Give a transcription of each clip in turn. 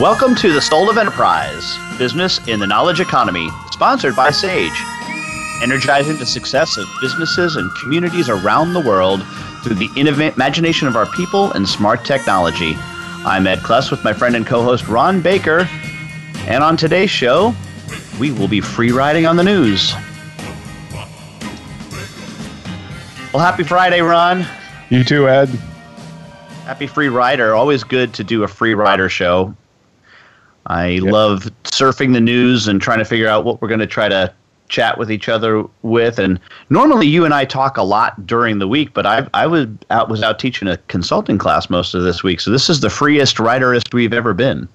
Welcome to the Soul of Enterprise, Business in the Knowledge Economy, sponsored by SAGE, energizing the success of businesses and communities around the world through the imagination of our people and smart technology. I'm Ed Kless with my friend and co host Ron Baker, and on today's show, we will be free riding on the news. Well, happy Friday, Ron. You too, Ed. Happy Free Rider. Always good to do a Free Rider show. I yep. love surfing the news and trying to figure out what we're going to try to chat with each other with. And normally, you and I talk a lot during the week, but I I was out was out teaching a consulting class most of this week, so this is the freest writerist we've ever been.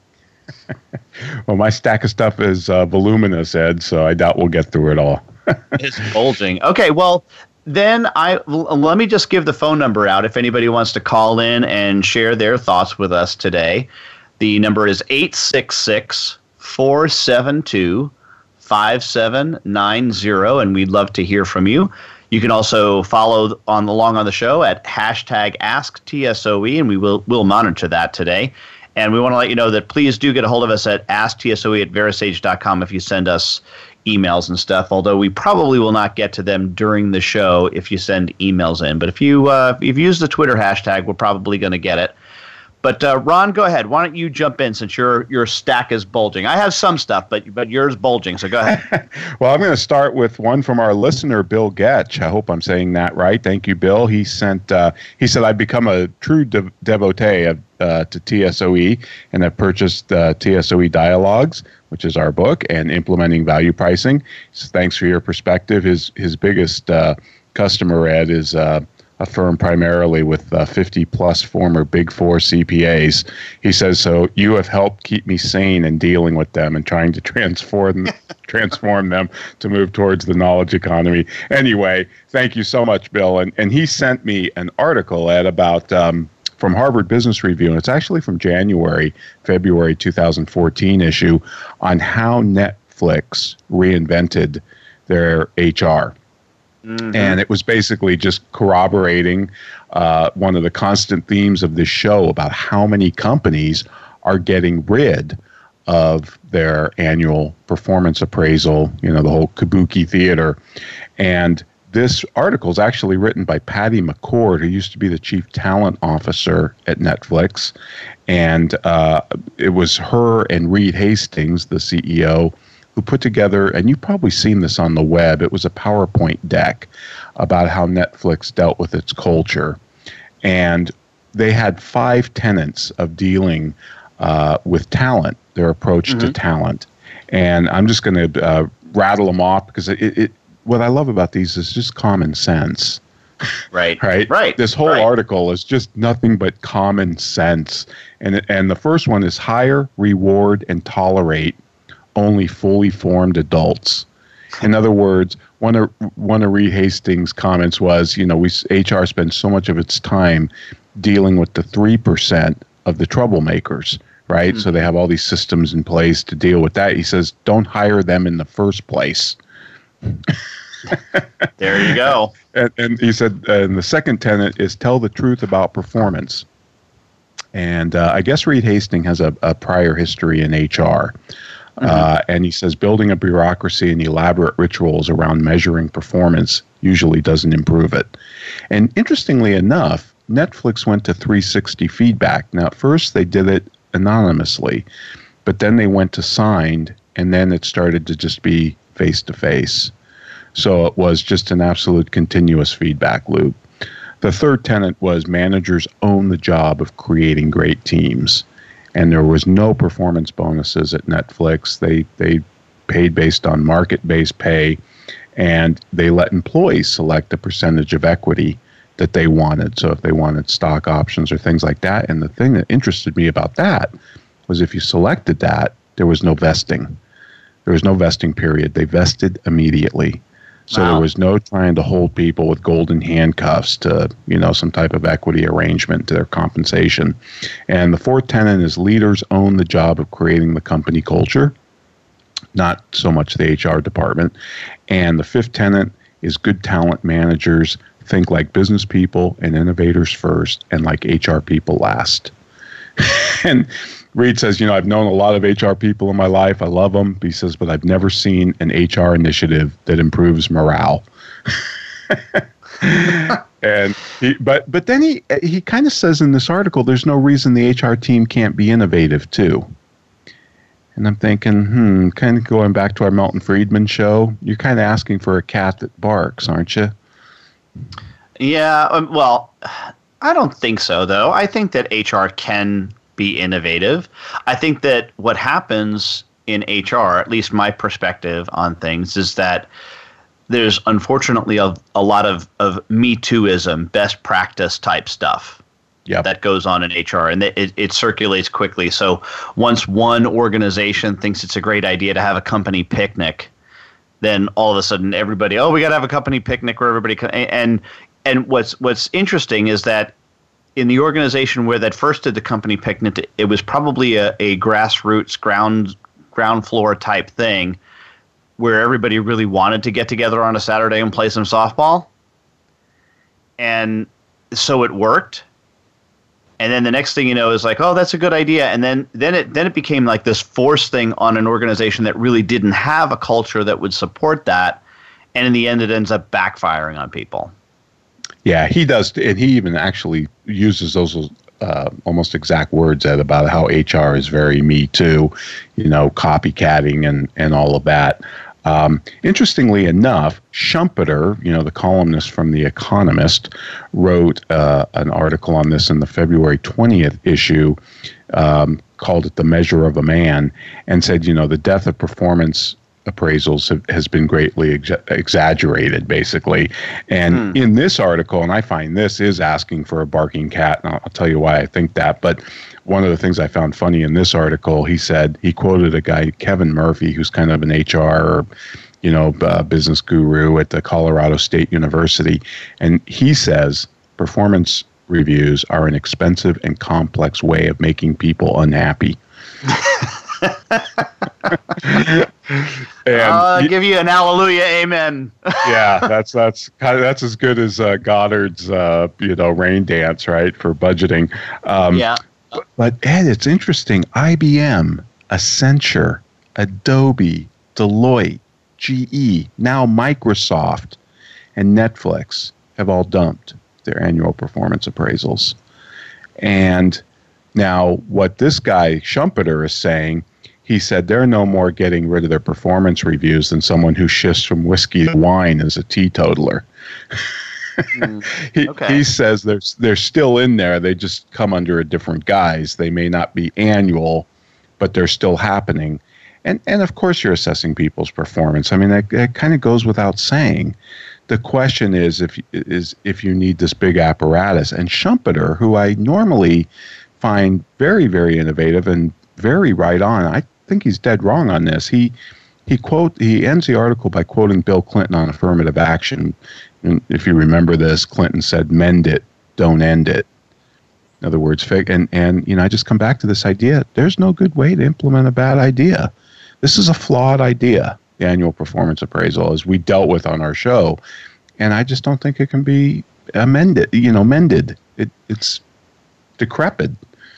well, my stack of stuff is uh, voluminous, Ed, so I doubt we'll get through it all. it's bulging. Okay, well. Then I let me just give the phone number out if anybody wants to call in and share their thoughts with us today. The number is 866 472 5790, and we'd love to hear from you. You can also follow on along on the show at hashtag AskTSOE, and we will will monitor that today. And we want to let you know that please do get a hold of us at asktsoe at verasage.com if you send us emails and stuff. Although we probably will not get to them during the show if you send emails in. But if you uh, if you use the Twitter hashtag, we're probably going to get it. But uh, Ron, go ahead. Why don't you jump in since your your stack is bulging? I have some stuff, but but yours bulging. So go ahead. well, I'm going to start with one from our listener, Bill Getch. I hope I'm saying that right. Thank you, Bill. He sent. Uh, he said I've become a true de- devotee of, uh, to TSOE, and I've purchased uh, TSOE Dialogues, which is our book, and implementing value pricing. So thanks for your perspective. His his biggest uh, customer Ed is uh, a firm primarily with uh, 50 plus former Big Four CPAs. He says, "So you have helped keep me sane in dealing with them and trying to transform transform them to move towards the knowledge economy." Anyway, thank you so much, Bill. And and he sent me an article at about. Um, from Harvard Business Review, and it's actually from January, February 2014 issue on how Netflix reinvented their HR. Mm-hmm. And it was basically just corroborating uh, one of the constant themes of this show about how many companies are getting rid of their annual performance appraisal, you know, the whole kabuki theater. And this article is actually written by Patty McCord, who used to be the chief talent officer at Netflix. And uh, it was her and Reed Hastings, the CEO, who put together, and you've probably seen this on the web, it was a PowerPoint deck about how Netflix dealt with its culture. And they had five tenets of dealing uh, with talent, their approach mm-hmm. to talent. And I'm just going to uh, rattle them off because it, it, what I love about these is just common sense. Right. right. Right. This whole right. article is just nothing but common sense. And and the first one is hire, reward, and tolerate only fully formed adults. In other words, one of one of Reed Hastings' comments was, you know, we HR spends so much of its time dealing with the three percent of the troublemakers, right? Mm-hmm. So they have all these systems in place to deal with that. He says, don't hire them in the first place. there you go. And, and he said, uh, and the second tenet is tell the truth about performance. And uh, I guess Reed Hastings has a, a prior history in HR. Mm-hmm. Uh, and he says building a bureaucracy and elaborate rituals around measuring performance usually doesn't improve it. And interestingly enough, Netflix went to 360 feedback. Now, at first they did it anonymously, but then they went to signed, and then it started to just be face to face. So it was just an absolute continuous feedback loop. The third tenet was managers own the job of creating great teams. And there was no performance bonuses at Netflix. They they paid based on market based pay and they let employees select a percentage of equity that they wanted. So if they wanted stock options or things like that. And the thing that interested me about that was if you selected that, there was no vesting. There was no vesting period. They vested immediately. So wow. there was no trying to hold people with golden handcuffs to, you know, some type of equity arrangement to their compensation. And the fourth tenet is leaders own the job of creating the company culture, not so much the HR department. And the fifth tenet is good talent managers think like business people and innovators first and like HR people last. and Reed says, you know, I've known a lot of HR people in my life. I love them. He says, but I've never seen an HR initiative that improves morale. and he, but but then he he kind of says in this article, there's no reason the HR team can't be innovative too. And I'm thinking, hmm, kind of going back to our Milton Friedman show, you're kind of asking for a cat that barks, aren't you? Yeah, um, well, I don't think so, though. I think that HR can be innovative. I think that what happens in HR, at least my perspective on things, is that there's unfortunately a, a lot of, of Me Tooism, best practice type stuff yep. that goes on in HR, and it, it circulates quickly. So once one organization thinks it's a great idea to have a company picnic, then all of a sudden everybody, oh, we got to have a company picnic where everybody can, and and what's what's interesting is that in the organization where that first did the company picnic, it was probably a, a grassroots ground ground floor type thing where everybody really wanted to get together on a Saturday and play some softball. And so it worked. And then the next thing you know is like, oh, that's a good idea. And then then it then it became like this force thing on an organization that really didn't have a culture that would support that. And in the end, it ends up backfiring on people. Yeah, he does, and he even actually uses those uh, almost exact words at about how HR is very me too, you know, copycatting and and all of that. Um, interestingly enough, Schumpeter, you know, the columnist from The Economist, wrote uh, an article on this in the February 20th issue, um, called it The Measure of a Man, and said, you know, the death of performance appraisals have, has been greatly ex- exaggerated, basically. And hmm. in this article, and I find this is asking for a barking cat, and I'll, I'll, tell you why I think that. But one of the things I found funny in this article, he said he quoted a guy, Kevin Murphy, who's kind of an HR or you know, uh, business guru at the Colorado State University, and he says performance reviews are an expensive and complex way of making people unhappy. and I'll give you an hallelujah, amen. yeah, that's that's that's as good as uh, Goddard's uh, you know rain dance, right, for budgeting. Um, yeah. But, but Ed, it's interesting. IBM, Accenture, Adobe, Deloitte, GE, now Microsoft, and Netflix have all dumped their annual performance appraisals. And now, what this guy Schumpeter is saying he said they're no more getting rid of their performance reviews than someone who shifts from whiskey to wine as a teetotaler. mm, he, he says they're, they're still in there. They just come under a different guise. They may not be annual, but they're still happening. And, and of course, you're assessing people's performance. I mean, that, that kind of goes without saying. The question is if, is if you need this big apparatus. And Schumpeter, who I normally find very, very innovative and very right on, I think he's dead wrong on this. He he quote he ends the article by quoting Bill Clinton on affirmative action. And if you remember this, Clinton said, "Mend it, don't end it." In other words, and and you know, I just come back to this idea. There's no good way to implement a bad idea. This is a flawed idea. The annual performance appraisal, as we dealt with on our show, and I just don't think it can be amended. You know, mended. It it's decrepit.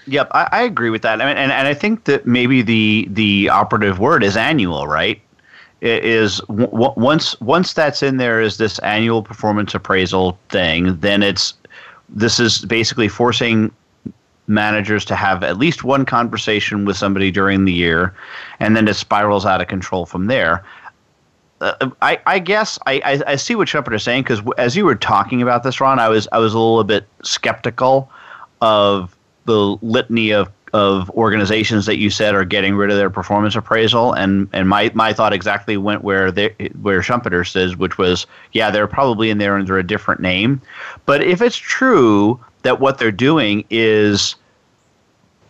Yep, I, I agree with that. I mean, and, and I think that maybe the the operative word is annual, right? It is w- once once that's in there is this annual performance appraisal thing, then it's this is basically forcing managers to have at least one conversation with somebody during the year, and then it spirals out of control from there. Uh, I, I, guess I, I, I, see what Shepard is saying because as you were talking about this, Ron, I was I was a little bit skeptical of the litany of of organizations that you said are getting rid of their performance appraisal, and and my, my thought exactly went where they, where Schumpeter says, which was, yeah, they're probably in there under a different name, but if it's true that what they're doing is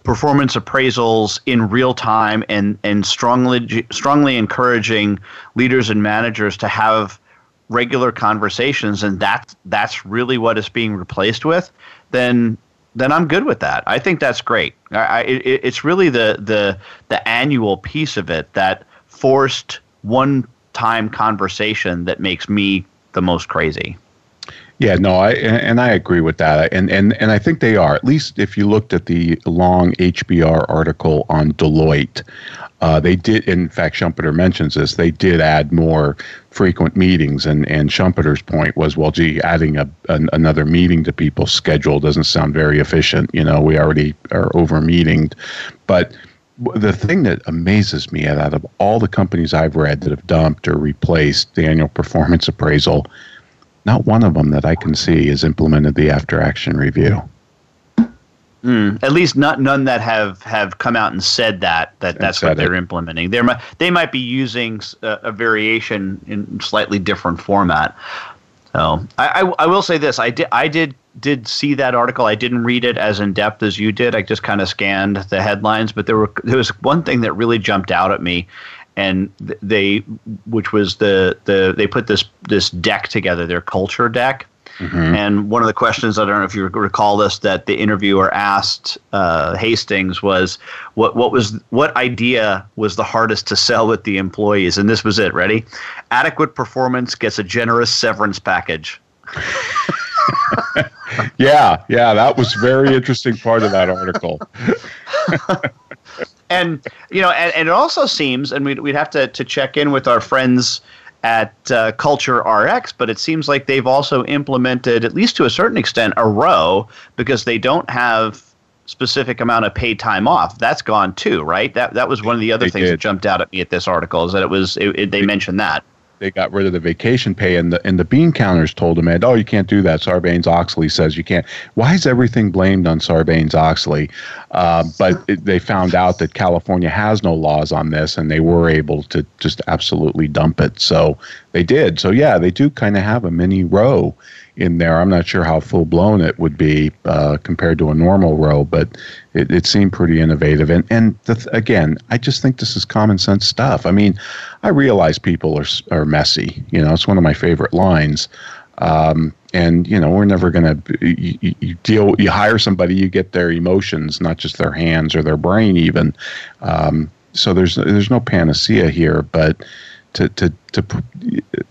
performance appraisals in real time and and strongly strongly encouraging leaders and managers to have regular conversations and that's that's really what it's being replaced with then then I'm good with that. I think that's great. I, I, it, it's really the the the annual piece of it that forced one time conversation that makes me the most crazy. Yeah, no, I and I agree with that, and and and I think they are. At least if you looked at the long HBR article on Deloitte, uh, they did. In fact, Schumpeter mentions this. They did add more frequent meetings, and and Schumpeter's point was, well, gee, adding a an, another meeting to people's schedule doesn't sound very efficient. You know, we already are over meetinged, but the thing that amazes me out of all the companies I've read that have dumped or replaced the annual performance appraisal not one of them that I can see has implemented the after action review. Mm, at least not none that have, have come out and said that that that's what they're it. implementing. They might they might be using a, a, variation in slightly different format. So I, I, I will say this: I did I did did see that article. I didn't read it as in depth as you did. I just kind of scanned the headlines, but there were there was one thing that really jumped out at me, and they which was the the they put this this deck together their culture deck. Mm-hmm. and one of the questions i don't know if you recall this that the interviewer asked uh, hastings was what what was what idea was the hardest to sell with the employees? And this was it. Ready? Adequate performance gets a generous severance package. Yeah yeah that was very interesting part of that article and you know, and, and, it also seems, and we'd, we'd have to, to check in with our friends at uh, Culture RX, but it seems like they've also implemented, at least to a certain extent, a ROWE because they don't have specific amount of paid time off. That's gone too, right? That that was one of the other they things did. that jumped out at me at this article is that it was it, it, they mentioned that they got rid of the vacation pay, and the and the bean counters told them, "Oh, you can't do that." Sarbanes Oxley says you can't. Why is everything blamed on Sarbanes Oxley? Uh, but it, they found out that California has no laws on this, and they were able to just absolutely dump it. So they did. So yeah, they do kind of have a mini ROWE in there. I'm not sure how full blown it would be uh, compared to a normal ROWE, but it, it seemed pretty innovative. And and th- again, I just think this is common sense stuff. I mean, I realize people are are messy. You know, it's one of my favorite lines. Um, and you know, we're never going to you, you, deal. You hire somebody, you get their emotions, not just their hands or their brain, even. Um, so there's there's no panacea here, but to to to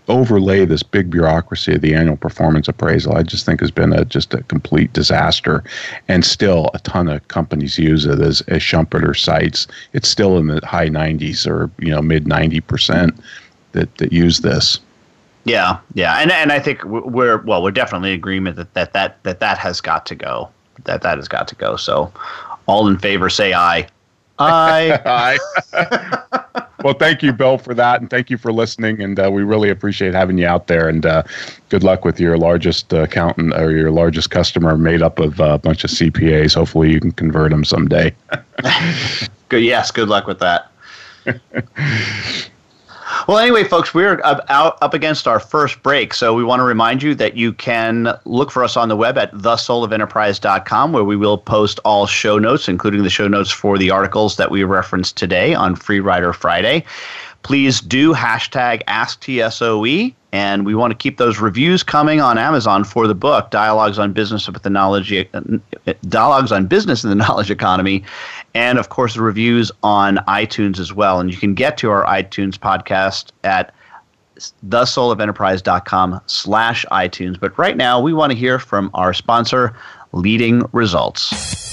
overlay this big bureaucracy of the annual performance appraisal, I just think has been a just a complete disaster. And still, a ton of companies use it as as Schumpeter cites. It's still in the high 90s or you know mid 90 percent that that use this. Yeah, yeah, and and I think we're well, we're definitely in agreement that that that that, that has got to go. That that has got to go. So, all in favor, say aye. Aye. Aye. well, thank you, Bill, for that, and thank you for listening. And uh, we really appreciate having you out there. And uh, good luck with your largest uh, accountant or your largest customer, made up of a bunch of CPAs. Hopefully, you can convert them someday. good. Yes. Good luck with that. Well, anyway, folks, we're out up against our first break, so we want to remind you that you can look for us on the web at thesoulofenterprise.com, where we will post all show notes, including the show notes for the articles that we referenced today on Free Rider Friday. Please do hashtag AskTSOE and we want to keep those reviews coming on Amazon for the book Dialogues on Business with the Knowledge uh, Dialogues on Business in the Knowledge Economy and of course the reviews on iTunes as well and you can get to our iTunes podcast at thesoulofenterprise.com slash iTunes but right now we want to hear from our sponsor Leading Results.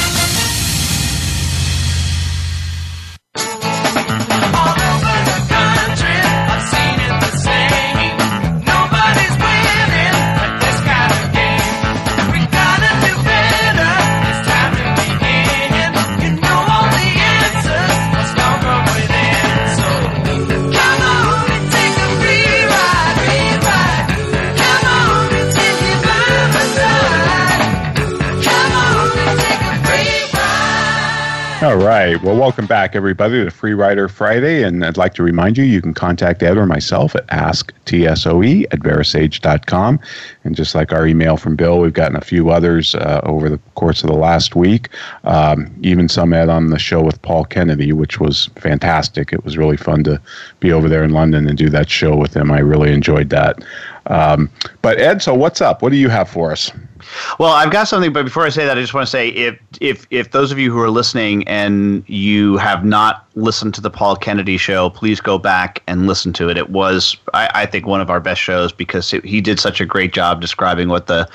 Right. Well, welcome back, everybody, to Free Rider Friday. And I'd like to remind you, you can contact Ed or myself at asktsoe at verasage.com. And just like our email from Bill, we've gotten a few others uh, over the course of the last week. Um, even some Ed on the show with Paul Kennedy, which was fantastic. It was really fun to be over there in London and do that show with him. I really enjoyed that. Um, but Ed, so what's up? What do you have for us? Well, I've got something, but before I say that, I just want to say if if if those of you who are listening and you have not listened to the Paul Kennedy show, please go back and listen to it. It was, I, I think, one of our best shows because it, he did such a great job describing what the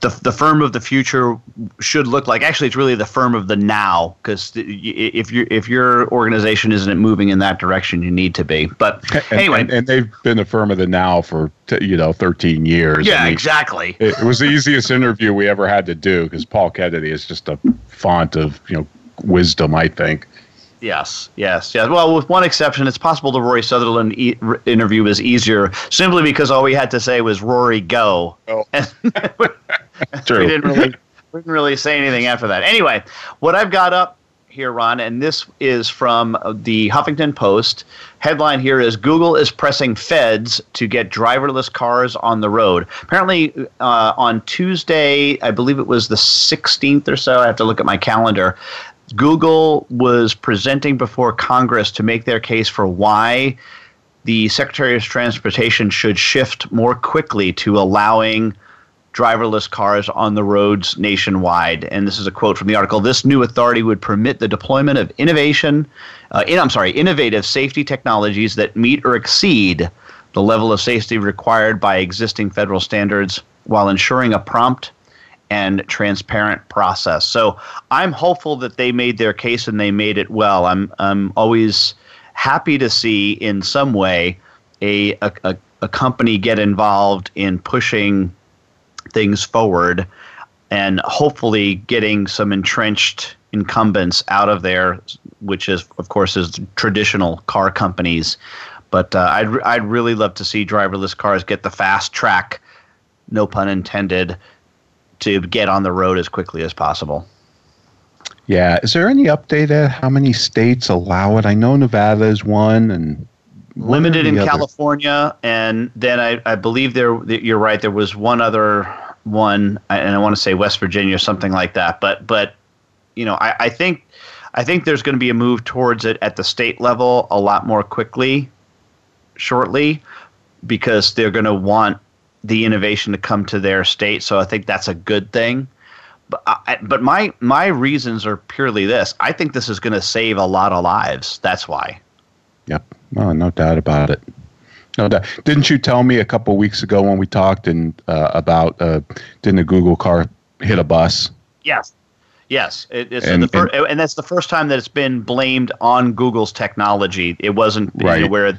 the, the firm of the future should look like. Actually, it's really the firm of the now because if you if your organization isn't moving in that direction, you need to be. But and, anyway, and, and, they've been the firm of the now for you know 13 years. Yeah, I mean, exactly. It, it was the easiest interview we ever had to do because Paul Kennedy is just a font of you know wisdom, I think. Yes, yes, yes. Well, with one exception, it's possible the Rory Sutherland e- interview was easier simply because all we had to say was "Rory, go." Oh. True. we didn't really we didn't really say anything after that. Anyway, what I've got up here, Ron, and this is from the Huffington Post. Headline here is Google is pressing feds to get driverless cars on the road. Apparently, uh, on Tuesday, I believe it was the 16th or so, I have to look at my calendar, Google was presenting before Congress to make their case for why the Secretary of Transportation should shift more quickly to allowing driverless cars on the roads nationwide. And this is a quote from the article. This new authority would permit the deployment of innovation, uh, in, I'm sorry, innovative safety technologies that meet or exceed the level of safety required by existing federal standards while ensuring a prompt and transparent process. So I'm hopeful that they made their case and they made it well. I'm I'm always happy to see in some way a a, a company get involved in pushing things forward and hopefully getting some entrenched incumbents out of there, which is of course is traditional car companies. But uh, I'd I'd really love to see driverless cars get the fast track, no pun intended, to get on the road as quickly as possible. Yeah. Is there any update at how many states allow it? I know Nevada is one and limited in? California, and then I, I believe there. You're right. There was one other one, and I want to say West Virginia or something like that. But but you know, I, I think I think there's going to be a move towards it at the state level a lot more quickly, shortly, because they're going to want the innovation to come to their state. So I think that's a good thing. But I, but my my reasons are purely this. I think this is going to save a lot of lives. That's why. Yep. Well, no doubt about it. No doubt. Didn't you tell me a couple weeks ago when we talked and uh, about uh, didn't a Google car hit a bus? Yes. Yes, it, it's And- the fir- and, that's the first time that it's been blamed on Google's technology. It wasn't you know, Right. where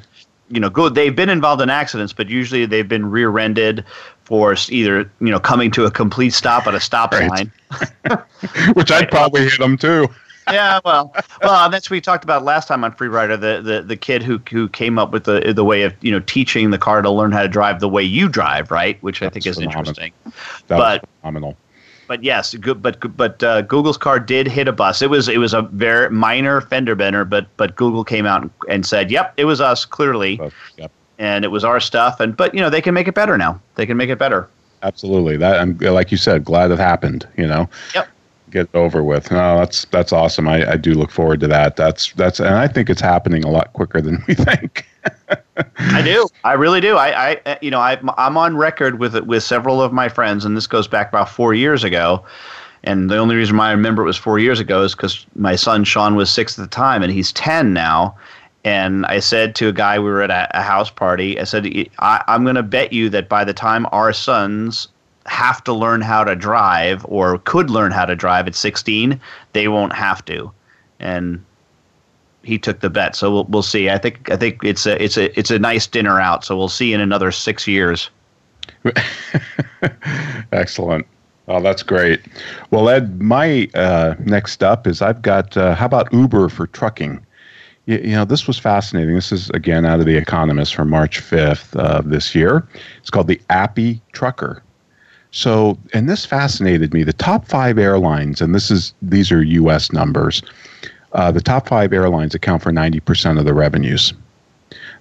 you know go, they've been involved in accidents, but usually they've been rear-ended for either you know coming to a complete stop at a stop Right. sign. Which I'd probably hit them too. yeah, well, well, that's what we talked about last time on Free Rider. The, the the kid who who came up with the the way of you know teaching the car to learn how to drive the way you drive, right? Which I think is phenomenal. interesting. That But- phenomenal. But yes, good, but but uh, Google's car did hit a bus. It was it was a very minor fender bender, but but Google came out and said, "Yep, it was us clearly, yep. and it was our stuff." And but you know they can make it better now. They can make it better. Absolutely. That I'm like you said, glad it happened. You know. Yep. Get it over with. No, that's that's awesome. I, I do look forward to that. That's that's and I think it's happening a lot quicker than we think. I do. I really do. I, I you know, I, I'm on record with with several of my friends, and this goes back about four years ago. And the only reason why I remember it was four years ago is because my son Sean was six at the time, and he's ten now. And I said to a guy, we were at a, a house party. I said, I, I'm going to bet you that by the time our sons have to learn how to drive or could learn how to drive at 16, they won't have to. And he took the bet. So we'll we'll see. I think I think it's a it's a it's a nice dinner out. So we'll see in another six years. Excellent. Oh, that's great. Well, Ed, my uh, next up is I've got uh, how about Uber for trucking? You, you know, this was fascinating. This is again out of The Economist from March 5th of this year. It's called the Appy Trucker. So, and this fascinated me. The top five airlines, and this is these are U.S. numbers. Uh, the top five airlines account for 90% of the revenues.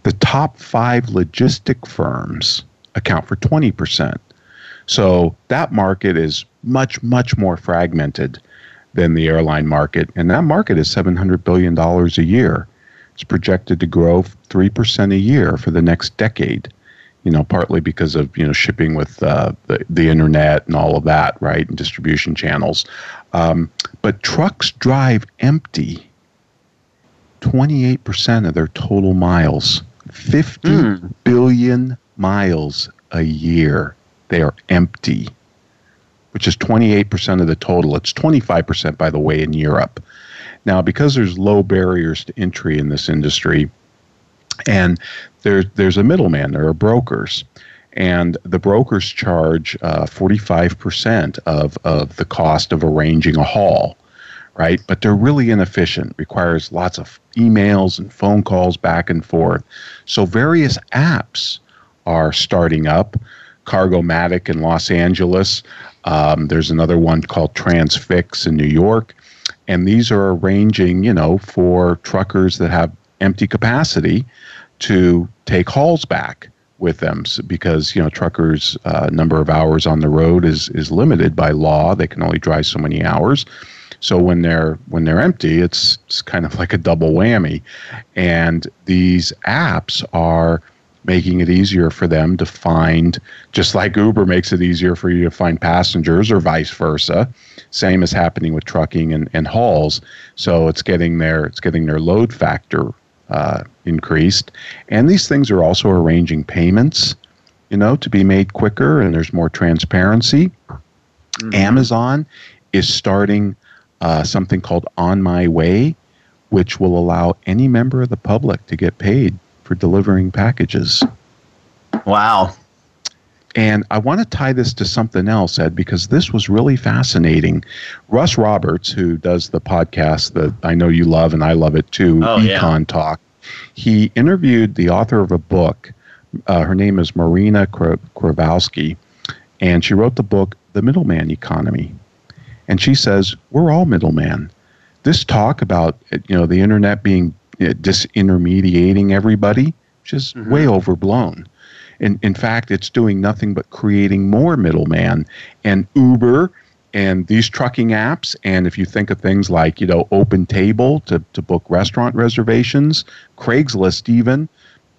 The top five logistic firms account for 20%. So that market is much, much more fragmented than the airline market. And that market is $700 billion a year. It's projected to grow 3% a year for the next decade, you know, partly because of, you know, shipping with uh, the, the internet and all of that, right, and distribution channels. Um, but trucks drive empty 28% of their total miles, fifty billion miles a year. They are empty, which is 28% of the total. It's 25%, by the way, in Europe. Now, because there's low barriers to entry in this industry, and there's there's a middleman. There are brokers, and the brokers charge uh, 45% of of the cost of arranging a haul, right? But they're really inefficient. Requires lots of emails and phone calls back and forth. So various apps are starting up. Cargomatic in Los Angeles. Um, there's another one called Transfix in New York, and these are arranging, you know, for truckers that have empty capacity to take hauls back with them because you know truckers uh, number of hours on the road is is limited by law. They can only drive so many hours. So when they're when they're empty it's, it's kind of like a double whammy. And these apps are making it easier for them to find just like uber makes it easier for you to find passengers or vice versa. Same is happening with trucking and, and hauls. So it's getting their it's getting their load factor uh, increased. And these things are also arranging payments you know to be made quicker and there's more transparency. Amazon is starting uh, something called on my way which will allow any member of the public to get paid for delivering packages. Wow. And I want to tie this to something else, Ed, because this was really fascinating. Russ Roberts, who does the podcast that I know you love and I love it too, Oh, yeah. Econ Talk, he interviewed the author of a book. Uh, her name is Marina Kra- Krakovsky, and she wrote the book, The Middleman Economy. And she says, We're all middlemen. This talk about you know the internet being uh, disintermediating everybody, which is way overblown. In, in fact, it's doing nothing but creating more middleman. And Uber and these trucking apps, and if you think of things like, you know, Open Table to, to book restaurant reservations, Craigslist even,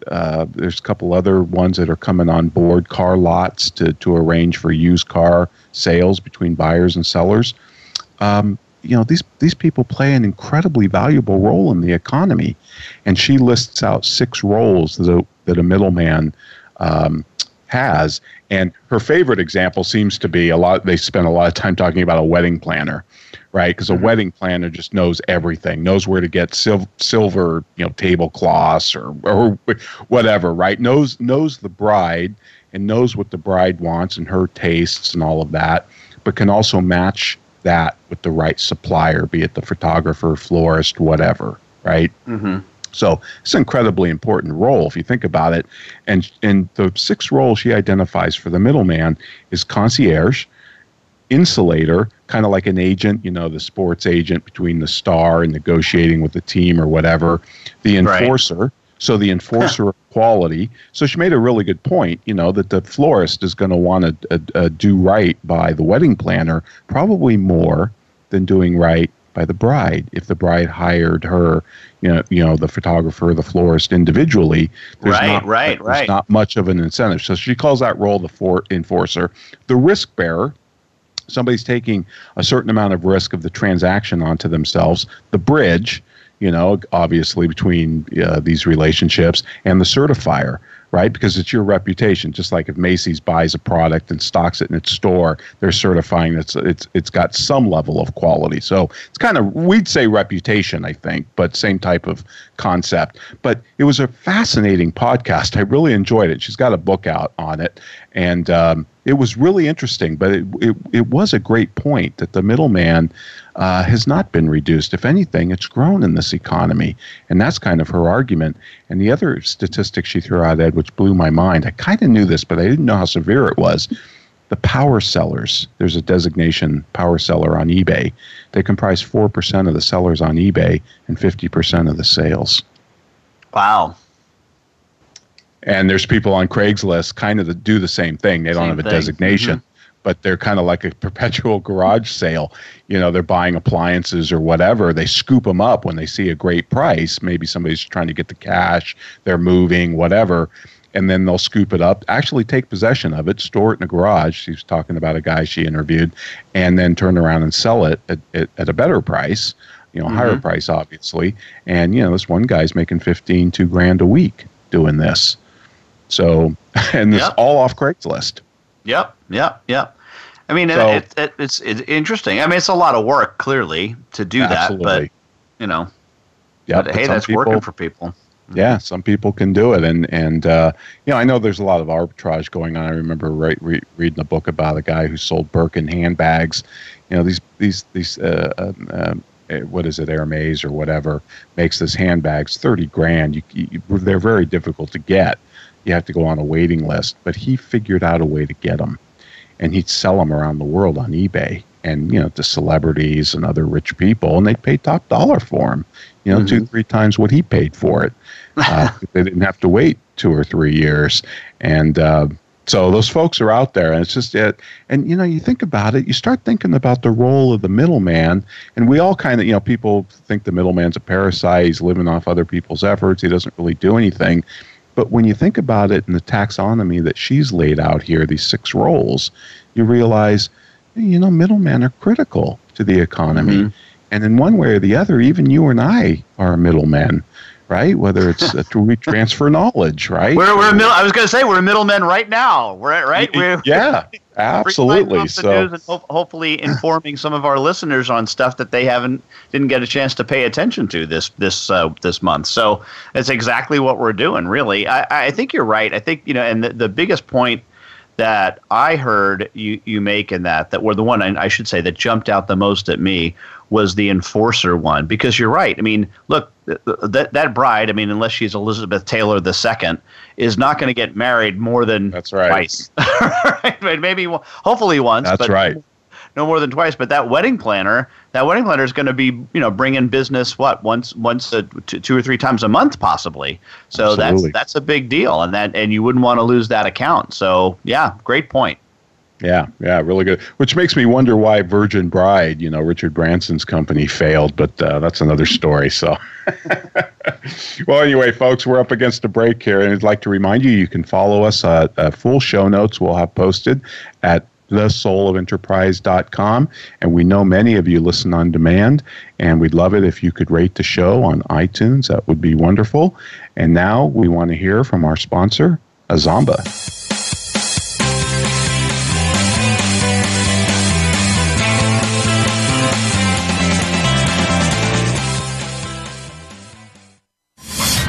uh, there's a couple other ones that are coming on board, car lots to, to arrange for used car sales between buyers and sellers. Um, you know, these, these people play an incredibly valuable role in the economy. And she lists out six roles that that a middleman um, has. And her favorite example seems to be a lot. They spend a lot of time talking about a wedding planner, right? Because a mm-hmm. wedding planner just knows everything, knows where to get sil- silver, you know, tablecloths or or whatever, right? Knows knows the bride and knows what the bride wants and her tastes and all of that, but can also match that with the right supplier, be it the photographer, florist, whatever, right? Mm-hmm. So it's an incredibly important role if you think about it. And and the six roles she identifies for the middleman is concierge, insulator, kind of like an agent, you know, the sports agent between the star and negotiating with the team or whatever, the enforcer. Right. So the enforcer of quality. So she made a really good point, you know, that the florist is going to want to uh, uh, do right by the wedding planner probably more than doing right by the bride. If the bride hired her, you know, you know, the photographer, the florist individually, there's right, not, right, there's right. not much of an incentive. So she calls that role the for enforcer. The risk bearer, somebody's taking a certain amount of risk of the transaction onto themselves. The bridge, you know, obviously between uh, these relationships, and the certifier right? Because it's your reputation. Just like if Macy's buys a product and stocks it in its store, they're certifying it's it's it's got some level of quality. So it's kind of we'd say reputation, I think, but same type of concept. But it was a fascinating podcast. I really enjoyed it. She's got a book out on it, and um, it was really interesting. But it, it it was a great point that the middleman uh, has not been reduced. If anything, it's grown in this economy. And that's kind of her argument. And the other statistic she threw out, Ed, which blew my mind, I kind of knew this, but I didn't know how severe it was. The power sellers, there's a designation power seller on eBay. They comprise 4% of the sellers on eBay and 50% of the sales. Wow. And there's people on Craigslist kind of that do the same thing. They don't have a thing. designation. Mm-hmm but they're kind of like a perpetual garage sale. You know, they're buying appliances or whatever. They scoop them up when they see a great price. Maybe somebody's trying to get the cash, they're moving, whatever. And then they'll scoop it up, actually take possession of it, store it in a garage. She's talking about a guy she interviewed, and then turn around and sell it at, at, at a better price, you know, mm-hmm. higher price, obviously. And, you know, this one guy's making 15, two grand a week doing this. So, and this yep. all off Craigslist. Yep, yep, yep. I mean, so, it, it, it's it's interesting. I mean, it's a lot of work, clearly, to do absolutely. that. But you know, yeah. Hey, that's people, working for people. Yeah, some people can do it, and and uh, you know, I know there's a lot of arbitrage going on. I remember re- re- reading a book about a guy who sold Birkin handbags. You know, these these these uh, um, um eh, what is it, Hermes or whatever, makes this handbags thirty grand. You, you, they're very difficult to get you have to go on a waiting list. But he figured out a way to get them, and he'd sell them around the world on eBay, and you know to celebrities and other rich people, and they'd pay top dollar for them. You know, mm-hmm. two three times what he paid for it. Uh, they didn't have to wait two or three years, and. Uh, so those folks are out there, and it's just it. And you know, you think about it, you start thinking about the role of the middleman, and we all kind of, you know, people think the middleman's a parasite. He's living off other people's efforts. He doesn't really do anything. But when you think about it in the taxonomy that she's laid out here, these six roles, you realize, you know, middlemen are critical to the economy. Mm-hmm. And in one way or the other, even you and I are middlemen right? Whether it's uh, we transfer knowledge, right? We're, we're middle, I was going to say we're a middlemen right now. We're right. We're, yeah, absolutely. So ho- hopefully informing some of our listeners on stuff that they haven't didn't get a chance to pay attention to this this uh, this month. So it's exactly what we're doing. Really, I, I think you're right. I think you know, and the, the biggest point that I heard you, you make in that, that were the one I, I should say that jumped out the most at me was the enforcer one because you're right. I mean, look, that that bride. I mean, unless she's Elizabeth Taylor the second, is not going to get married more than that's right. twice. right? Maybe, hopefully once. That's right. No more than twice. But that wedding planner, that wedding planner is going to be, you know, bringing business what once, once, a, two or three times a month, possibly. So Absolutely. that's that's a big deal, and that and you wouldn't want to lose that account. So yeah, great point. Yeah, yeah, really good. Which makes me wonder why Virgin Bride, you know, Richard Branson's company failed, but uh, that's another story. So, well, anyway, folks, we're up against a break here, and I'd like to remind you you can follow us. Uh, uh, full show notes we'll have posted at thesoulofenterprise.com. And we know many of you listen on demand, and we'd love it if you could rate the show on iTunes. That would be wonderful. And now we want to hear from our sponsor, Azamba.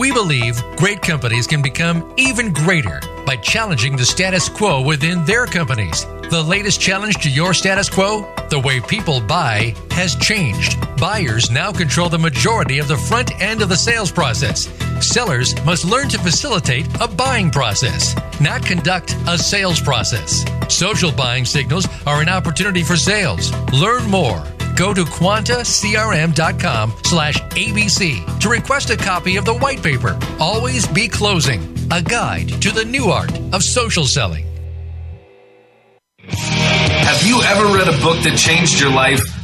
We believe great companies can become even greater by challenging the status quo within their companies. The latest challenge to your status quo? The way people buy has changed. Buyers now control the majority of the front end of the sales process. Sellers must learn to facilitate a buying process, not conduct a sales process. Social buying signals are an opportunity for sales. Learn more go to quantacrm.com slash abc to request a copy of the white paper always be closing a guide to the new art of social selling. Have you ever read a book that changed your life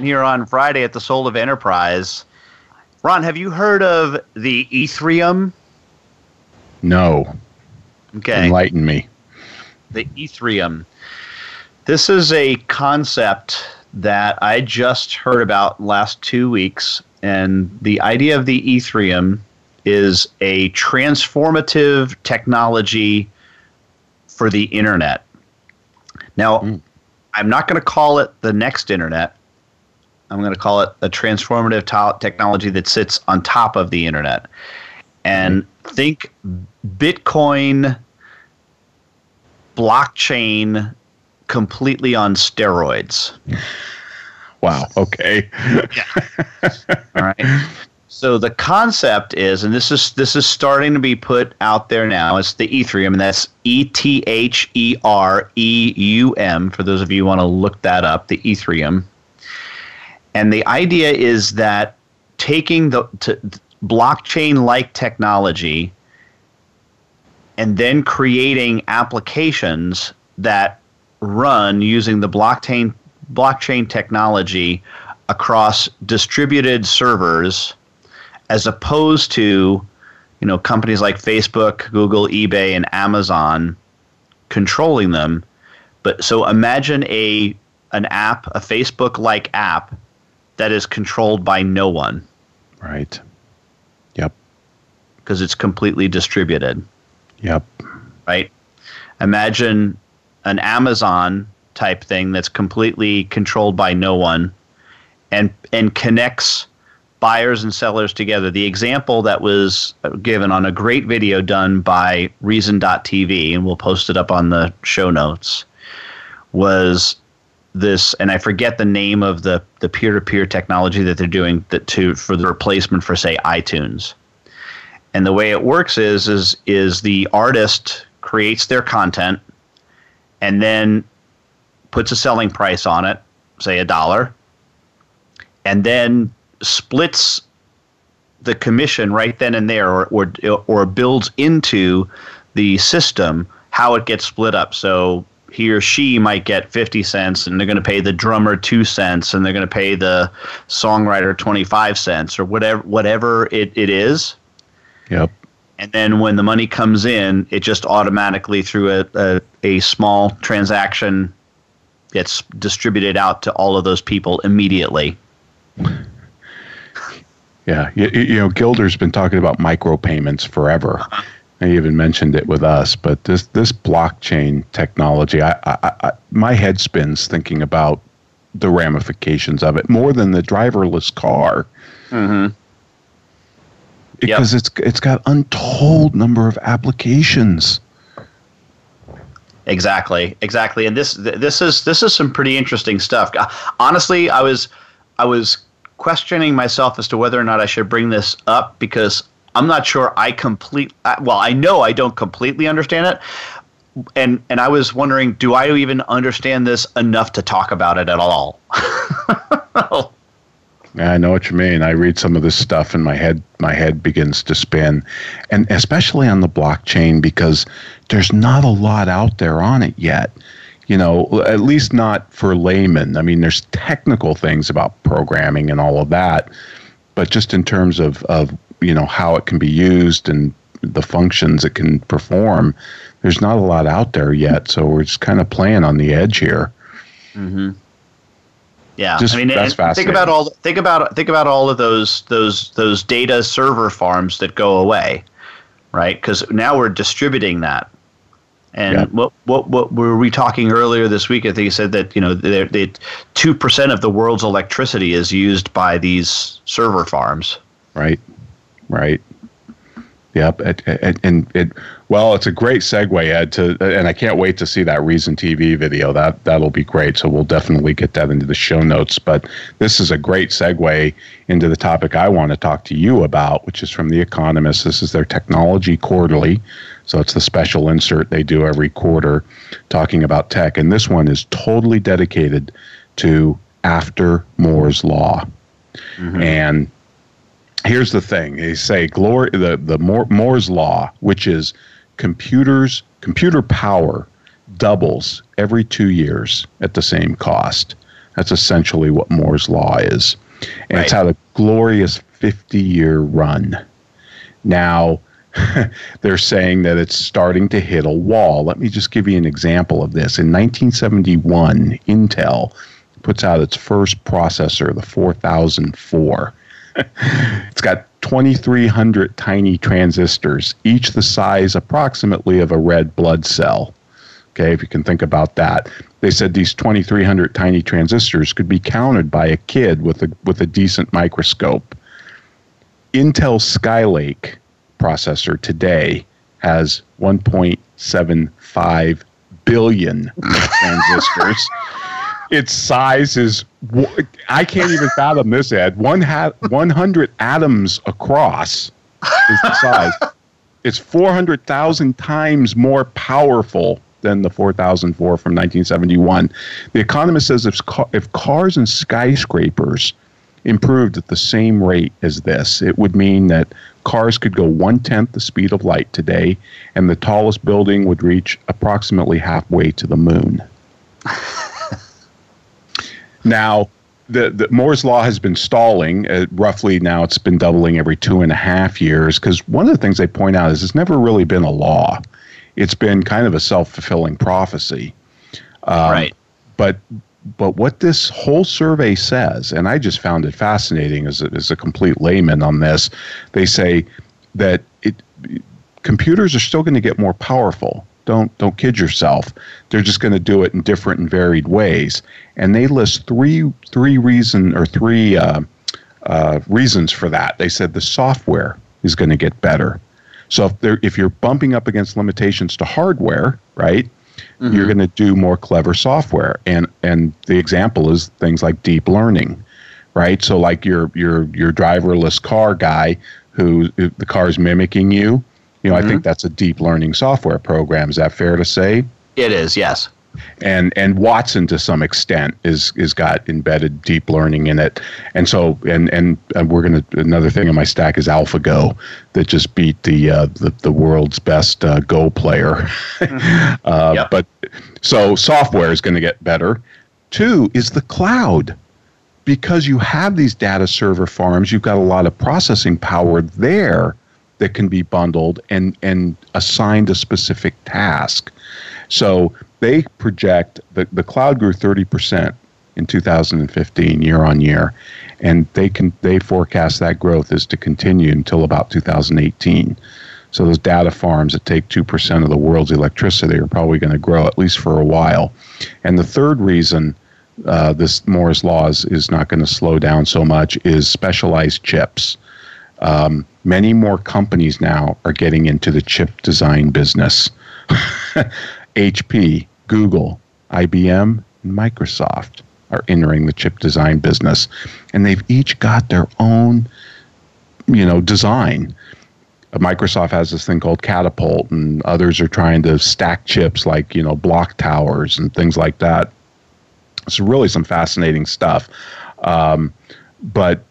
And here on Friday at the Soul of Enterprise. Ron, have you heard of the Ethereum? No. Okay. Enlighten me. The Ethereum. This is a concept that I just heard about last two weeks, and the idea of the Ethereum is a transformative technology for the internet. Now, mm. I'm not going to call it the next internet. I'm going to call it a transformative t- technology that sits on top of the internet. And think Bitcoin blockchain completely on steroids. Wow. Okay. yeah. All right. So the concept is, and this is this is starting to be put out there now. It's the Ethereum, and that's E T H E R E U M. For those of you who want to look that up, the Ethereum. And the idea is that taking the blockchain like technology and then creating applications that run using the blockchain blockchain technology across distributed servers as opposed to you know companies like Facebook, Google, eBay and Amazon controlling them. But so imagine a an app, a Facebook like app that is controlled by no one. Right. Yep. Because it's completely distributed. Yep. Right. Imagine an Amazon type thing that's completely controlled by no one and and connects buyers and sellers together. The example that was given on a great video done by reason.tv and we'll post it up on the show notes was this and I forget the name of the the peer to peer technology that they're doing that to for the replacement for say iTunes. And the way it works is is is the artist creates their content and then puts a selling price on it, say a dollar, and then splits the commission right then and there or or, or builds into the system how it gets split up. So he or she might get 50 cents and they're going to pay the drummer 2 cents and they're going to pay the songwriter 25 cents or whatever whatever it, it is yep And then when the money comes in, it just automatically through a, a, a small transaction gets distributed out to all of those people immediately. Yeah, you, you know, Gilder's been talking about micropayments forever. Uh-huh. I even mentioned it with us, but this this blockchain technology, I, I, I, my head spins thinking about the ramifications of it more than the driverless car. Mm-hmm. Because yep. it's it's got untold number of applications. Exactly, exactly, and this this is this is some pretty interesting stuff. Honestly, I was I was questioning myself as to whether or not I should bring this up because I'm not sure I complete. Well, I know I don't completely understand it, and and I was wondering, do I even understand this enough to talk about it at all? yeah, I know what you mean. I read some of this stuff, and my head my head begins to spin, and especially on the blockchain because there's not a lot out there on it yet. You know, at least not for laymen. I mean, there's technical things about programming and all of that, but just in terms of of you know how it can be used and the functions it can perform there's not a lot out there yet so we're just kind of playing on the edge here mm-hmm. yeah just, i mean think about all think about think about all of those those those data server farms that go away right because now we're distributing that and yeah. what, what what were we talking earlier this week? I think you said that you know two percent of the world's electricity is used by these server farms. Right right? Yep, and, and, and it well, it's a great segue, Ed. To and I can't wait to see that Reason TV video. That that'll be great. So we'll definitely get that into the show notes. But this is a great segue into the topic I want to talk to you about, which is from The Economist. This is their technology quarterly, so it's the special insert they do every quarter, talking about tech. And this one is totally dedicated to after Moore's law, mm-hmm. and here's the thing. They say glory the, the moore's law which is computers computer power doubles every two years at the same cost. That's essentially what moore's law is. And right. it's had a glorious 50 year run. Now they're saying that it's starting to hit a wall. Let me just give you an example of this. In 1971 intel puts out its first processor the 4004 it's got 2,300 tiny transistors, each the size approximately of a red blood cell. Okay, if you can think about that. They said these 2,300 tiny transistors could be counted by a kid with a, with a decent microscope. Intel Skylake processor today has 1.75 billion transistors its size is I can't even fathom this Ed. One ha- 100 atoms across is the size. it's 400,000 times more powerful than the 4004 from 1971. The Economist says if, if cars and skyscrapers improved at the same rate as this, it would mean that cars could go one tenth the speed of light today, and the tallest building would reach approximately halfway to the moon. Now, the, the Moore's law has been stalling. Uh, roughly now, it's been doubling every two and a half years. Because one of the things they point out is it's never really been a law; it's been kind of a self fulfilling prophecy. Um, right. But but what this whole survey says, and I just found it fascinating as a, as a complete layman on this, they say that it computers are still going to get more powerful don't don't kid yourself. They're just going to do it in different and varied ways. And they list three three reason or three uh, uh, reasons for that. They said the software is going to get better. So if if you're bumping up against limitations to hardware, right? Mm-hmm. You're going to do more clever software. And and the example is things like deep learning, right? So like your your your driverless car guy who the car is mimicking you you know, mm-hmm. I think mm-hmm. that's a deep learning software program. Is that fair to say? It is, yes. And and Watson to some extent is is got embedded deep learning in it, and so and and, and we're gonna another thing in my stack is AlphaGo that just beat the uh, the, the world's best uh, Go player. Mm-hmm. uh, yep. But so software is going to get better. Two is the cloud because you have these data server farms, you've got a lot of processing power there that can be bundled and and assigned a specific task. So they project that the cloud grew 30% in 2015 year on year and they can they forecast that growth is to continue until about 2018. So those data farms that take 2% of the world's electricity are probably going to grow at least for a while. And the third reason uh, this Moore's law is, is not going to slow down so much is specialized chips. Um, many more companies now are getting into the chip design business. HP, Google, IBM, and Microsoft are entering the chip design business, and they've each got their own, you know, design. Microsoft has this thing called Catapult, and others are trying to stack chips like you know block towers and things like that. It's really some fascinating stuff. Um, but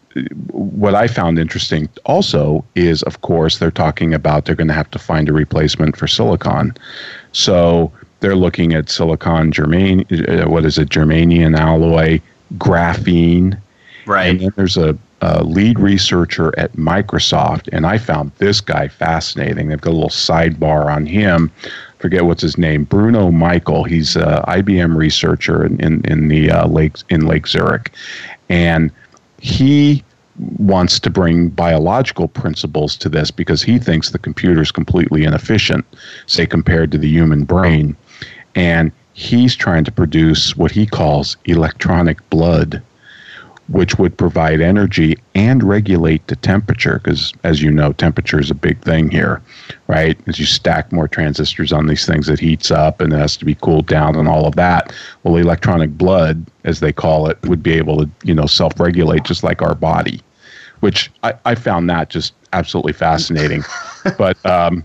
what I found interesting also is, of course, they're talking about they're going to have to find a replacement for silicon. So they're looking at silicon germane, uh, what is it, germanium alloy, graphene. Right. And then there's a, a, lead researcher at Microsoft, and I found this guy fascinating. They've got a little sidebar on him. Forget what's his name, Bruno Michael. He's an IBM researcher in in, in the uh, Lake in Lake Zurich, and he wants to bring biological principles to this because he thinks the computer is completely inefficient, say compared to the human brain. And he's trying to produce what he calls electronic blood which would provide energy and regulate the temperature because as you know temperature is a big thing here right? As you stack more transistors on these things it heats up and it has to be cooled down and all of that. Well electronic blood as they call it would be able to you know self-regulate just like our body which i, I found that just absolutely fascinating. But um,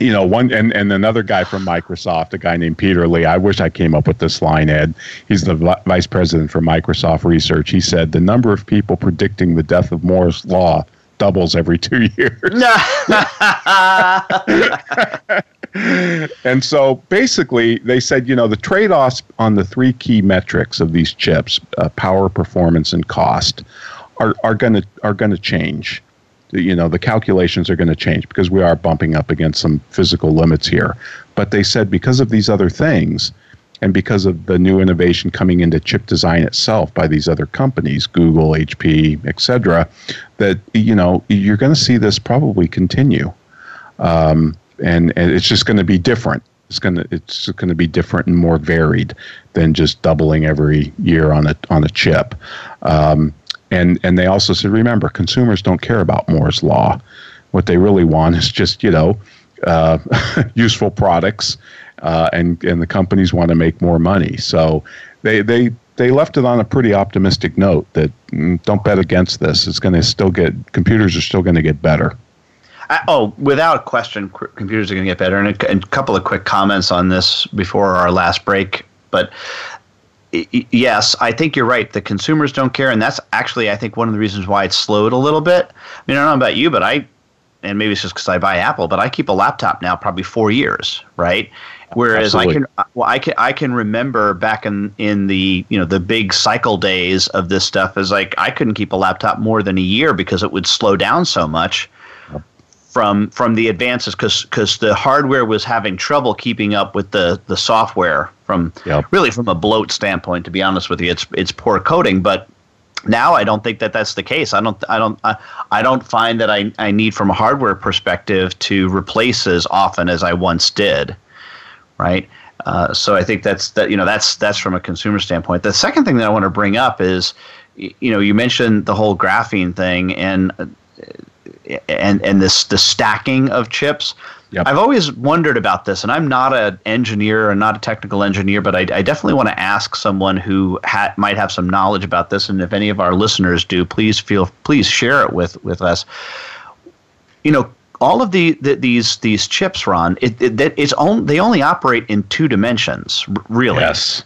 you know, one and, and another guy from Microsoft, a guy named Peter Lee. I wish I came up with this line, Ed. He's the vice president for Microsoft Research. He said the number of people predicting the death of Moore's law doubles every two years. and so basically, they said, you know, the trade offs on the three key metrics of these chips uh, power, performance, and cost are, are going to are going to change you know the calculations are going to change because we are bumping up against some physical limits here. But they said because of these other things and because of the new innovation coming into chip design itself by these other companies google hp etc that you know you're going to see this probably continue. Um, and, and it's just going to be different. It's going to it's going to be different and more varied than just doubling every year on a on a chip. Um, and and they also said, remember, consumers don't care about Moore's law. What they really want is just you know uh, useful products, uh, and and the companies want to make more money. So they they they left it on a pretty optimistic note that mm, don't bet against this. It's going to still get computers are still going to get better. Uh, oh, without question, computers are going to get better. And a, and a couple of quick comments on this before our last break. But yes, I think you're right. The consumers don't care, and that's actually I think one of the reasons why it's slowed a little bit. I mean, I don't know about you, but I, and maybe it's just because I buy Apple, but I keep a laptop now probably four years, right? Whereas Absolutely. I can, well, I can, I can remember back in in the you know the big cycle days of this stuff is like I couldn't keep a laptop more than a year because it would slow down so much from from the advances because because the hardware was having trouble keeping up with the the software from yep. really from a bloat standpoint to be honest with you. It's it's poor coding but now I don't think that that's the case. I don't I don't I, I don't find that I, I need from a hardware perspective to replace as often as I once did right? Uh, so I think that's that you know that's that's from a consumer standpoint. The second thing that I want to bring up is you know you mentioned the whole graphene thing and and and this the stacking of chips. Yep. I've always wondered about this, and I'm not an engineer and not a technical engineer, but I, I definitely want to ask someone who ha- might have some knowledge about this. And if any of our listeners do, please feel please share it with with us. You know, all of the, the these these chips, Ron, it, it it's on, they only operate in two dimensions, really. Yes.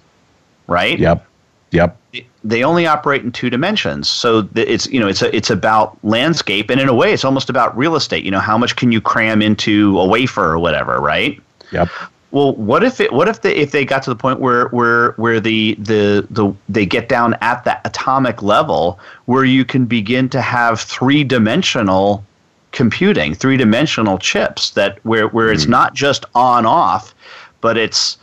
Right. Yep. Yep they only operate in two dimensions. So it's you know it's a, it's about landscape, and in a way, it's almost about real estate. You know, how much can you cram into a wafer or whatever, right? Yep. Well, what if it? What if they if they got to the point where where where the the the they get down at the atomic level where you can begin to have three dimensional computing, three dimensional chips that where where it's hmm. not just on off, but it's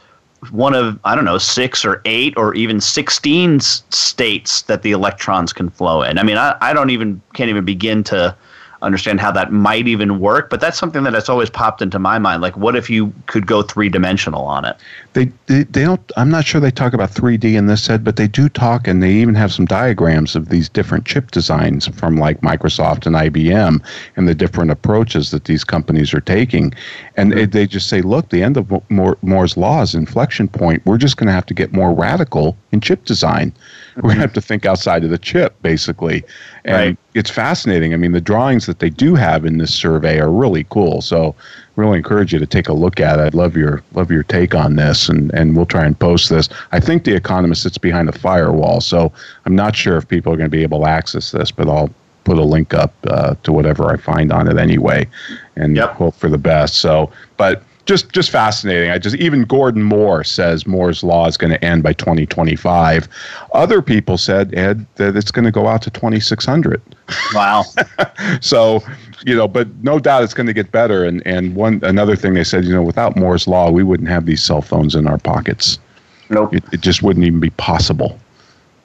one of I don't know six or eight or even sixteen states that the electrons can flow in. I mean, I, I don't even can't even begin to understand how that might even work. But that's something that has always popped into my mind. Like, what if you could go three dimensional on it? They, they they don't. I'm not sure they talk about 3D in this set, but they do talk, and they even have some diagrams of these different chip designs from like Microsoft and IBM, and the different approaches that these companies are taking. And it, they just say, look, the end of Moore, Moore's law is inflection point. We're just going to have to get more radical in chip design. We're going to mm-hmm. have to think outside of the chip, basically. And Right. it's fascinating. I mean, the drawings that they do have in this survey are really cool. So, really encourage you to take a look at it. I'd love your love your take on this, and and we'll try and post this. I think the Economist sits behind a firewall, so I'm not sure if people are going to be able to access this, but I'll put a link up uh, to whatever I find on it anyway, and Yep. hope for the best. So, but. Just, just fascinating. I just even Gordon Moore says Moore's law is going to end by 2025. Other people said Ed that it's going to go out to 2600 Wow. so you know but no doubt it's going to get better. And and one another thing they said you know without moore's law we wouldn't have these cell phones in our pockets. Nope. it, it just wouldn't even be possible.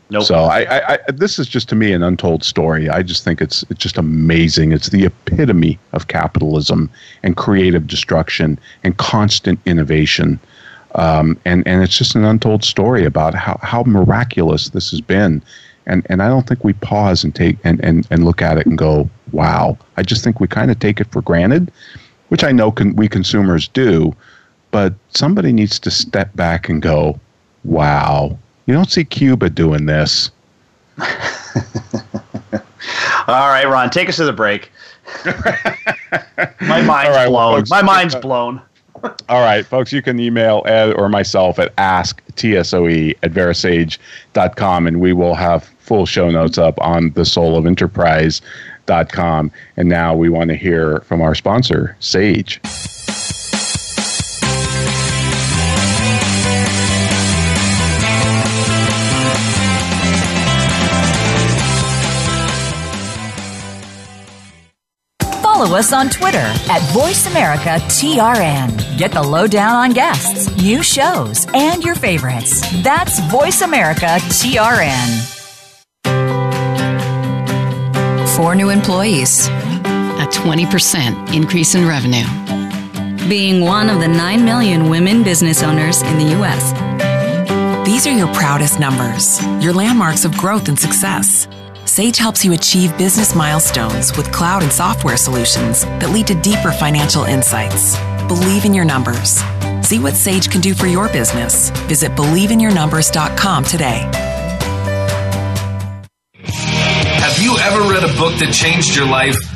Nope. so I, I, I this is just to me an untold story. I just think it's it's just amazing. It's the epitome of capitalism and creative destruction and constant innovation. Um, and and it's just an untold story about how, how miraculous this has been and and I don't think we pause and take and, and, and look at it and go wow I just think we kind of take it for granted which I know con- we consumers do but somebody needs to step back and go wow you don't see Cuba doing this All right, Ron, take us to the break. My mind's right, blown. folks, My mind's blown. All right, folks, you can email Ed or myself at asktsoe at verasage.com, and we will have full show notes up on the soul of enterprise.com. And now we want to hear from our sponsor, Sage. Follow us on Twitter at VoiceAmericaTRN. Get the lowdown on guests, new shows, and your favorites. That's VoiceAmericaTRN. Four new employees, a 20% increase in revenue. being one of the 9 million women business owners in the U.S. These are your proudest numbers, your landmarks of growth and success. Sage helps you achieve business milestones with cloud and software solutions that lead to deeper financial insights. Believe in your numbers. See what Sage can do for your business. Visit believeinyournumbers.com today. Have you ever read a book that changed your life?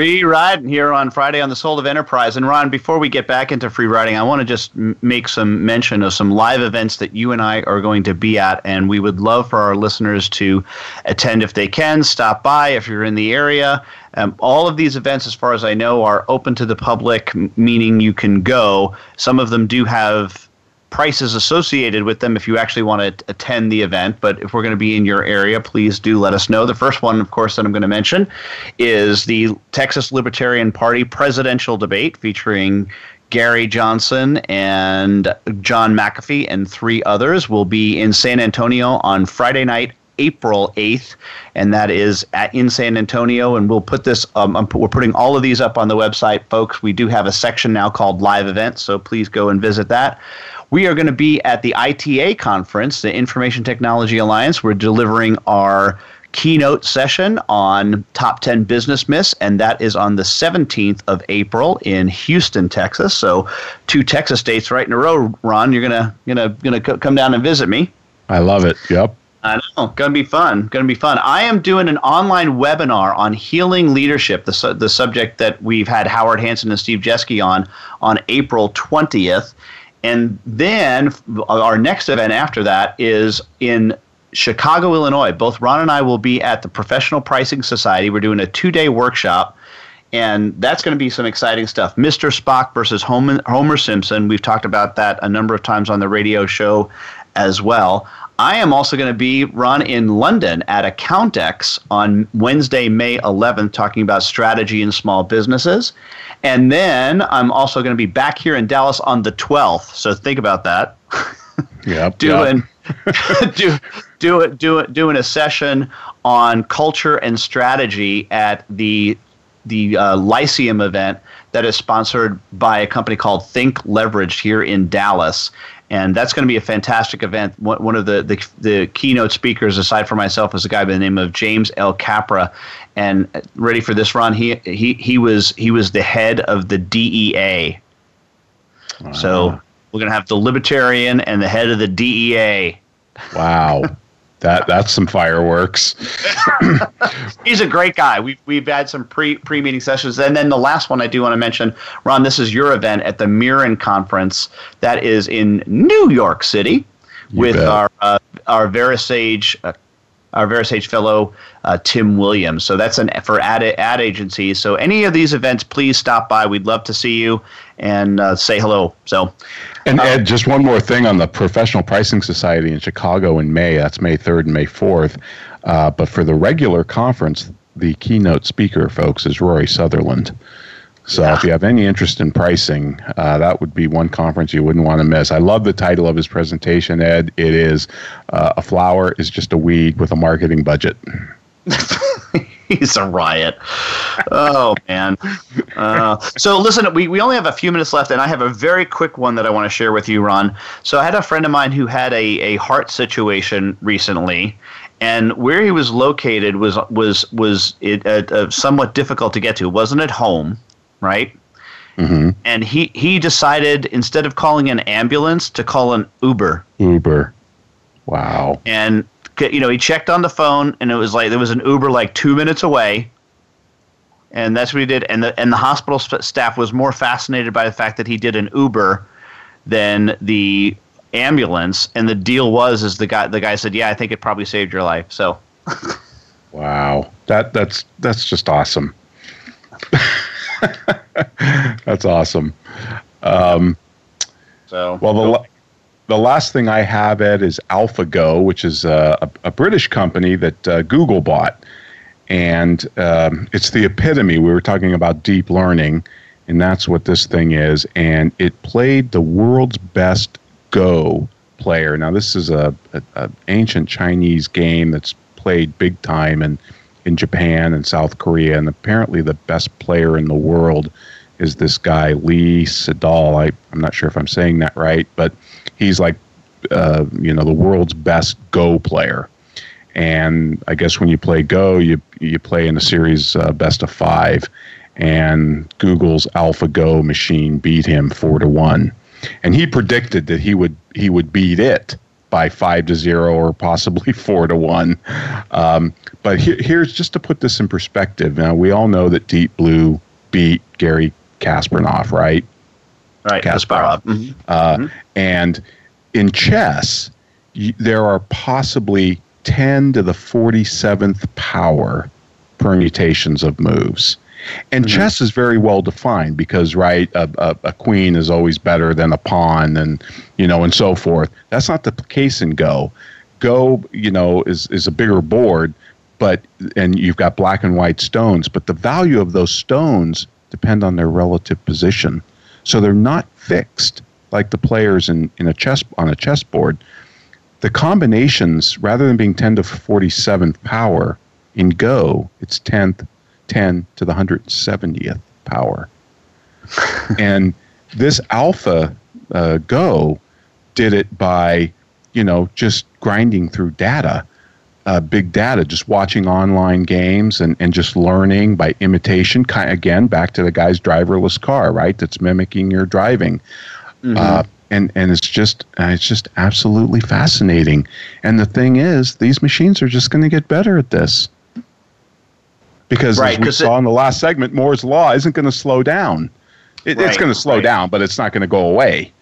Free riding here on Friday on the Soul of Enterprise. And Ron, before we get back into free riding, I want to just make some mention of some live events that you and I are going to be at, and we would love for our listeners to attend if they can. Stop by if you're in the area. Um, all of these events, as far as I know, are open to the public, meaning you can go. Some of them do have prices associated with them if you actually want to attend the event. But if we're going to be in your area, please do let us know. The first one, of course, that I'm going to mention is the Texas Libertarian Party presidential debate featuring Gary Johnson and John McAfee and three others will be in San Antonio on Friday night. April 8th, and that is at, in San Antonio. And we'll put this, um, um, we're putting all of these up on the website, folks. We do have a section now called Live Events, so please go and visit that. We are going to be at the ITA conference, the Information Technology Alliance. We're delivering our keynote session on top 10 business myths and that is on the 17th of april in houston texas so two texas dates right in a row ron you're gonna gonna gonna come down and visit me i love it yep I know, gonna be fun. Gonna be fun. I am doing an online webinar on healing leadership, the su- the subject that we've had Howard Hanson and Steve Jeske on on April twentieth, and then our next event after that is in Chicago, Illinois. Both Ron and I will be at the Professional Pricing Society. We're doing a two day workshop, and that's going to be some exciting stuff. Mr. Spock versus Homer Simpson. We've talked about that a number of times on the radio show as well. I am also going to be run in London at Accountex on Wednesday, May 11th, talking about strategy in small businesses. And then I'm also going to be back here in Dallas on the 12th. So think about that. Yep. doing yep. do do it do it doing a session on culture and strategy at the the uh, Lyceum event that is sponsored by a company called Think Leveraged here in Dallas. And that's going to be a fantastic event. One of the, the, the keynote speakers, aside from myself, is a guy by the name of James L. Capra. And uh, ready for this, Ron? He he he was he was the head of the DEA. Wow. So we're going to have the libertarian and the head of the DEA. Wow. that that's some fireworks. He's a great guy. We've we've had some pre pre meeting sessions, and then the last one I do want to mention, Ron. This is your event at the Mirren Conference that is in New York City you with bet. our uh, our VeraSage uh, our VeraSage fellow uh, Tim Williams. So that's an for ad ad agencies. So any of these events, please stop by. We'd love to see you and uh, say hello. So, and um, Ed, just one more thing on the Professional Pricing Society in Chicago in May. That's May third and May fourth. Uh, but for the regular conference, the keynote speaker, folks, is Rory Sutherland. So yeah. if you have any interest in pricing, uh, that would be one conference you wouldn't want to miss. I love the title of his presentation, Ed. It is uh, A Flower is Just a Weed with a Marketing Budget. He's a riot. Oh, man. Uh, so, listen, we, we only have a few minutes left, and I have a very quick one that I want to share with you, Ron. So, I had a friend of mine who had a, a heart situation recently, and where he was located was was was it, uh, uh, somewhat difficult to get to. It wasn't at home right? Mm-hmm. And he he decided instead of calling an ambulance to call an Uber. Uber. Wow. And you know he checked on the phone and it was like there was an Uber like two minutes away. And that's what he did. And the and the hospital staff was more fascinated by the fact that he did an Uber than the ambulance. And the deal was is the guy the guy said, yeah, I think it probably saved your life. So. wow, that that's that's just awesome. That's awesome. Um, so well, the the last thing I have Ed is AlphaGo, which is a, a, a British company that uh, Google bought, and um, it's the epitome. We were talking about deep learning, and that's what this thing is. And it played the world's best Go player. Now, this is a, a, a ancient Chinese game that's played big time and in Japan and South Korea, and apparently the best player in the world is this guy Lee Sedol. I, I'm not sure if I'm saying that right, but he's like uh, you know the world's best Go player. And I guess when you play Go, you you play in a series uh, best of five, and Google's AlphaGo machine beat him four to one, and he predicted that he would he would beat it by five to zero or possibly four to one. Um, but he, here's just to put this in perspective. Now we all know that Deep Blue beat Garry Kasparov, right? Right, Kasparov. Mm-hmm. Uh, mm-hmm. And in chess, y- there are possibly ten to the forty seventh power permutations of moves. And mm-hmm. chess is very well defined because, right, a, a, a, queen is always better than a pawn, and you know, and so forth. That's not the case in Go. Go, you know, is is a bigger board, but and you've got black and white stones, but the value of those stones depend on their relative position, so they're not fixed like the players in in a chess on a chessboard. the combinations, rather than being 10 to forty seventh power in Go, it's 10th, 10 to the 170th power. and this Alpha uh, Go did it by, you know, just grinding through data, uh, big data, just watching online games and, and just learning by imitation. Kind again, back to the guy's driverless car, right? That's mimicking your driving. Mm-hmm. Uh, and and it's just uh, it's just absolutely fascinating. And the thing is, these machines are just going to get better at this because right, as we saw it, in the last segment, Moore's law isn't going to slow down. It, right, it's going to slow right. down, but it's not going to go away.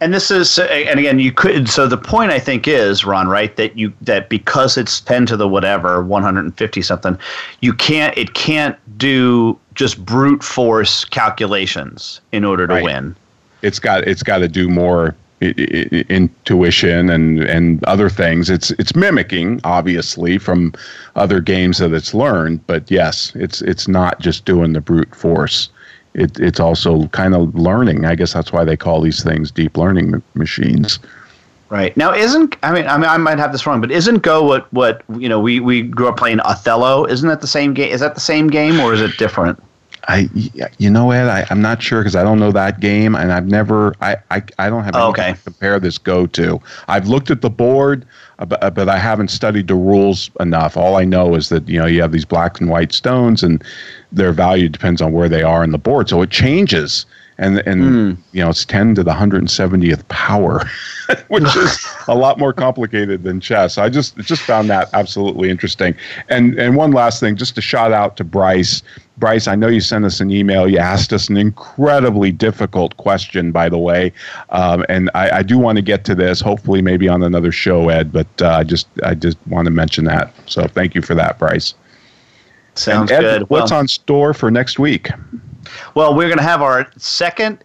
And this is, and again, you could. So the point I think is, Ron, right, that you that because it's ten to the whatever, one hundred and fifty something, you can't. It can't do just brute force calculations in order to right. win. It's got. It's got to do more intuition and and other things. It's it's mimicking obviously from other games that it's learned, but yes, it's it's not just doing the brute force it, it's also kind of learning. I guess that's why they call these things deep learning m- machines. Right now, isn't I mean, I mean, I might have this wrong, but isn't Go what what you know? We we grew up playing Othello. Isn't that the same game? Is that the same game or is it different? I, you know, Ed, I, I'm not sure because I don't know that game, and I've never, I, I, I don't have oh, okay. to compare this Go to. I've looked at the board, uh, but, uh, but I haven't studied the rules enough. All I know is that you know you have these black and white stones, and their value depends on where they are in the board, so it changes and and mm. you know it's 10 to the 170th power which is a lot more complicated than chess. I just just found that absolutely interesting. And and one last thing just a shout out to bryce. Bryce i know you sent us an email. You asked us an incredibly difficult question by the way. Um, and I, I, do want to get to this hopefully maybe on another show ed but uh, i just i just want to mention that. So thank you for that bryce. Sounds ed, good. what's well, on store for next week well, we're going to have our second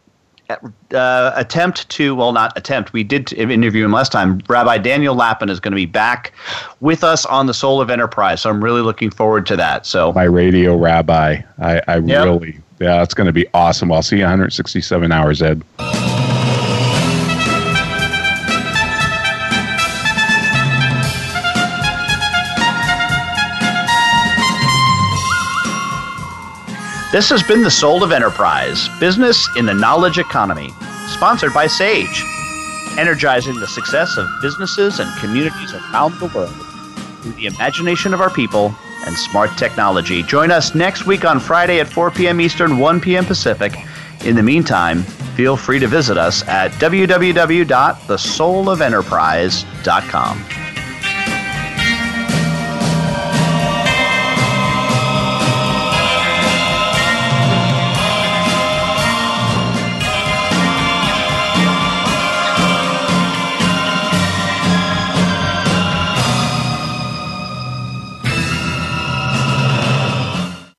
uh, attempt to, well, not attempt, we did interview him last time. Rabbi Daniel Lapin is going to be back with us on the Soul of Enterprise. So I'm really looking forward to that. So My radio rabbi. I, I yep. really, yeah, it's going to be awesome. I'll see you 167 hours, Ed. This has been The Soul of Enterprise Business in the Knowledge Economy, sponsored by Sage, energizing the success of businesses and communities around the world through the imagination of our people and smart technology. Join us next week on Friday at 4 p.m. Eastern, 1 p.m. Pacific. In the meantime, feel free to visit us at www.thesoulofenterprise.com.